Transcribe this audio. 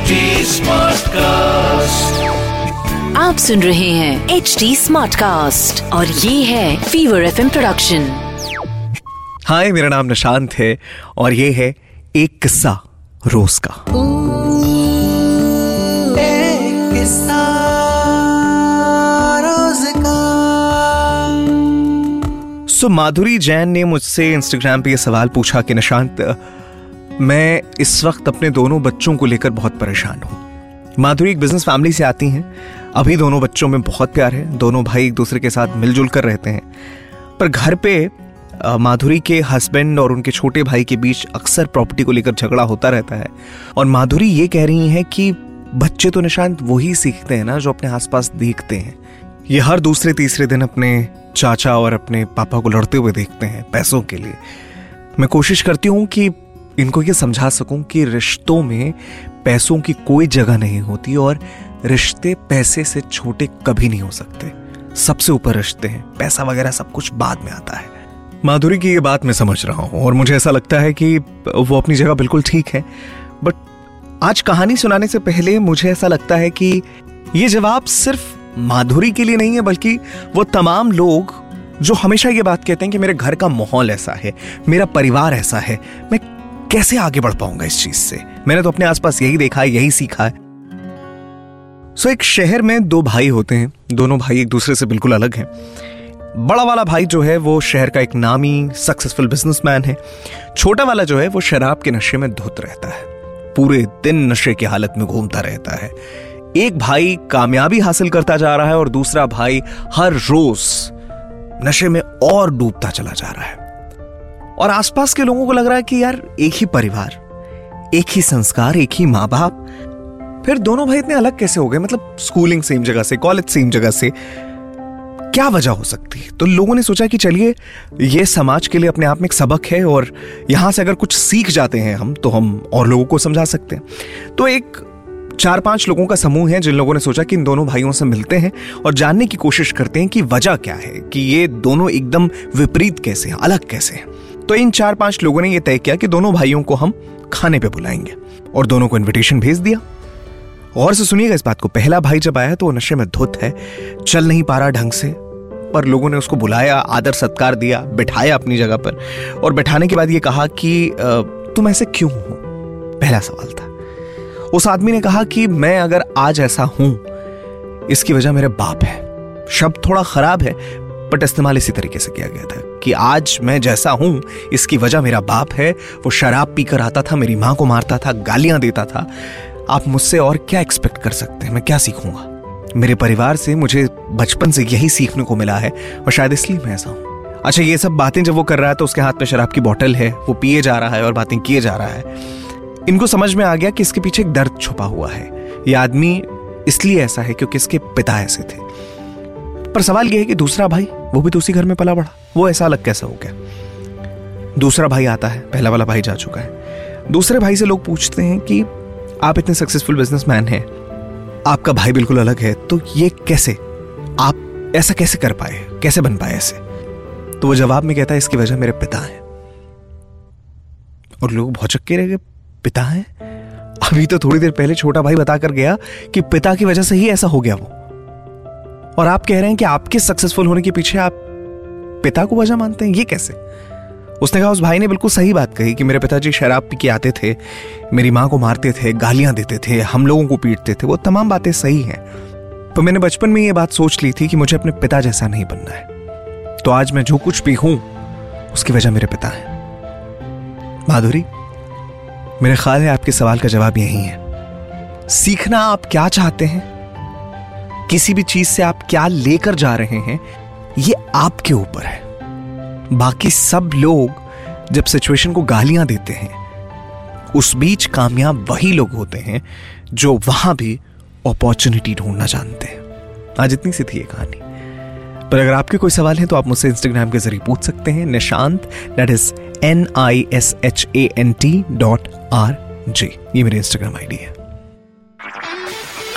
HD Smartcast. आप सुन रहे हैं एच डी स्मार्ट कास्ट और ये है फीवर एफ़ प्रोडक्शन हाय मेरा नाम निशांत है और ये है एक किस्सा रोज का। सो माधुरी जैन ने मुझसे इंस्टाग्राम पे ये सवाल पूछा कि निशांत मैं इस वक्त अपने दोनों बच्चों को लेकर बहुत परेशान हूँ। माधुरी एक बिज़नेस फैमिली से आती हैं। अभी दोनों बच्चों में बहुत प्यार है। दोनों भाई एक दूसरे के साथ मिलजुल कर रहते हैं। पर घर पे माधुरी के हस्बैंड और उनके छोटे भाई के बीच अक्सर प्रॉपर्टी को लेकर झगड़ा होता रहता है। और माधुरी ये कह रही हैं कि बच्चे तो निशांत वही सीखते हैं ना, जो अपने आसपास देखते हैं। ये हर दूसरे तीसरे दिन अपने चाचा और अपने पापा को लड़ते हुए देखते हैं पैसों के लिए। मैं कोशिश करती हूँ कि इनको ये समझा सकूँ कि रिश्तों में पैसों की कोई जगह नहीं होती और रिश्ते पैसे से छोटे कभी नहीं हो सकते। सबसे ऊपर रिश्ते हैं, पैसा वगैरह सब कुछ बाद में आता है। माधुरी की ये बात मैं समझ रहा हूँ और मुझे ऐसा लगता है कि वो अपनी जगह बिल्कुल ठीक है। बट आज कहानी सुनाने से पहले मुझे ऐसा लगता है कि ये जवाब सिर्फ़ माधुरी के लिए नहीं है, बल्कि वो तमाम लोग जो हमेशा ये बात कहते हैं कि मेरे घर का माहौल ऐसा है, मेरा परिवार ऐसा है, मैं कैसे आगे बढ़ पाऊँगा इस चीज़ से? मैंने तो अपने आसपास यही देखा है, यही सीखा है। सो एक शहर में दो भाई होते हैं। दोनों भाई एक दूसरे से बिल्कुल अलग हैं। बड़ा वाला भाई जो है, वो शहर का एक नामी सक्सेसफुल बिजनेसमैन है। छोटा वाला जो है, वो शराब के नशे में धुत रहता है। पूरे दिन नशे की हालत में घूमता रहता है। एक भाई कामयाबी हासिल करता जा रहा है और दूसरा भाई हर रोज नशे में और डूबता चला जा रहा है। और आसपास के लोगों को लग रहा है कि यार, एक ही परिवार, एक ही संस्कार, एक ही माँ बाप फिर दोनों भाई इतने अलग कैसे हो गए? मतलब स्कूलिंग सेम जगह से कॉलेज सेम जगह से। क्या वजह हो सकती है? तो लोगों ने सोचा कि चलिए, ये समाज के लिए अपने आप में एक सबक है और यहाँ से अगर कुछ सीख जाते हैं हम तो हम और लोगों को समझा सकते हैं। तो एक चार पाँच लोगों का समूह है, जिन लोगों ने सोचा कि इन दोनों भाइयों से मिलते हैं और जानने की कोशिश करते हैं कि वजह क्या है? कि ये दोनों एकदम विपरीत कैसे हैं, अलग कैसे हैं? तो इन चार पाँच लोगों ने यह तय किया कि दोनों भाइयों को हम खाने पे बुलाएँगे और दोनों को इनविटेशन भेज दिया। और से सुनिएगा इस बात को, पहला भाई जब आया तो वो नशे में धुत है, चल नहीं पा रहा ढंग से, पर लोगों ने उसको बुलाया, आदर सत्कार दिया, बिठाया अपनी जगह पर और बैठाने के बाद ये कहा कि तुम ऐसे क्यों हो? पहला सवाल था। उस आदमी ने कहा कि, मैं अगर आज ऐसा हूँ, इसकी वजह मेरे बाप है। शब्द थोड़ा खराब है बट इस्तेमाल इसी तरीके से किया गया था। कि आज मैं जैसा हूँ, इसकी वजह मेरा बाप है। वो शराब पीकर आता था, मेरी माँ को मारता था, गालियाँ देता था। आप मुझसे और क्या एक्सपेक्ट कर सकते हैं? मैं क्या सीखूँगा? मेरे परिवार से मुझे बचपन से यही सीखने को मिला है, और शायद इसलिए मैं ऐसा हूँ। अच्छा ये सब बातें जब वो कर रहा है तो उसके हाथ में शराब की बोतल है, वो पिए जा रहा है और बातें किए जा रहा है। इनको समझ में आ गया कि इसके पीछे एक दर्द छुपा हुआ है। ये आदमी इसलिए ऐसा है क्योंकि इसके पिता ऐसे थे। पर सवाल यह है कि दूसरा भाई, वो भी तो उसी घर में पला बढ़ा वो ऐसा अलग कैसे हो गया? दूसरा भाई आता है, पहला वाला भाई जा चुका है। दूसरे भाई से लोग पूछते हैं कि आप इतने सक्सेसफुल बिजनेसमैन हैं, आपका भाई बिल्कुल अलग है तो ये कैसे? आप ऐसा कैसे कर पाए कैसे बन पाए ऐसे? तो वो जवाब में कहता है, इसकी वजह मेरे पिता हैं। और लोग भौचक्के रह गए, पिता हैं? अभी तो थोड़ी देर पहले छोटा भाई बता कर गया कि पिता की वजह से ही ऐसा हो गया वो। और आप कह रहे हैं कि आपके सक्सेसफुल होने के पीछे आप पिता को वजह मानते हैं? ये कैसे? उसने कहा, उस भाई ने बिल्कुल सही बात कही कि मेरे पिताजी शराब पी के आते थे, मेरी माँ को मारते थे, गालियाँ देते थे, हम लोगों को पीटते थे, वो तमाम बातें सही हैं। तो मैंने बचपन में ये बात सोच ली थी कि मुझे अपने पिता जैसा नहीं बनना है। तो आज मैं जो कुछ भी हूँ, उसकी वजह मेरे पिता है। माधुरी, मेरे ख्याल है आपके सवाल का जवाब यही है। सीखना आप क्या चाहते हैं? किसी भी चीज़ से आप क्या लेकर जा रहे हैं, ये आपके ऊपर है। बाकी सब लोग जब सिचुएशन को गालियाँ देते हैं, उस बीच कामयाब वही लोग होते हैं जो वहाँ भी अपॉर्चुनिटी ढूंढना जानते हैं। आज इतनी सी थी ये कहानी। पर अगर आपके कोई सवाल है तो आप मुझसे इंस्टाग्राम के ज़रिए पूछ सकते हैं। Nishant that is N I S H A N T dot R J ये मेरी इंस्टाग्राम आईडी है।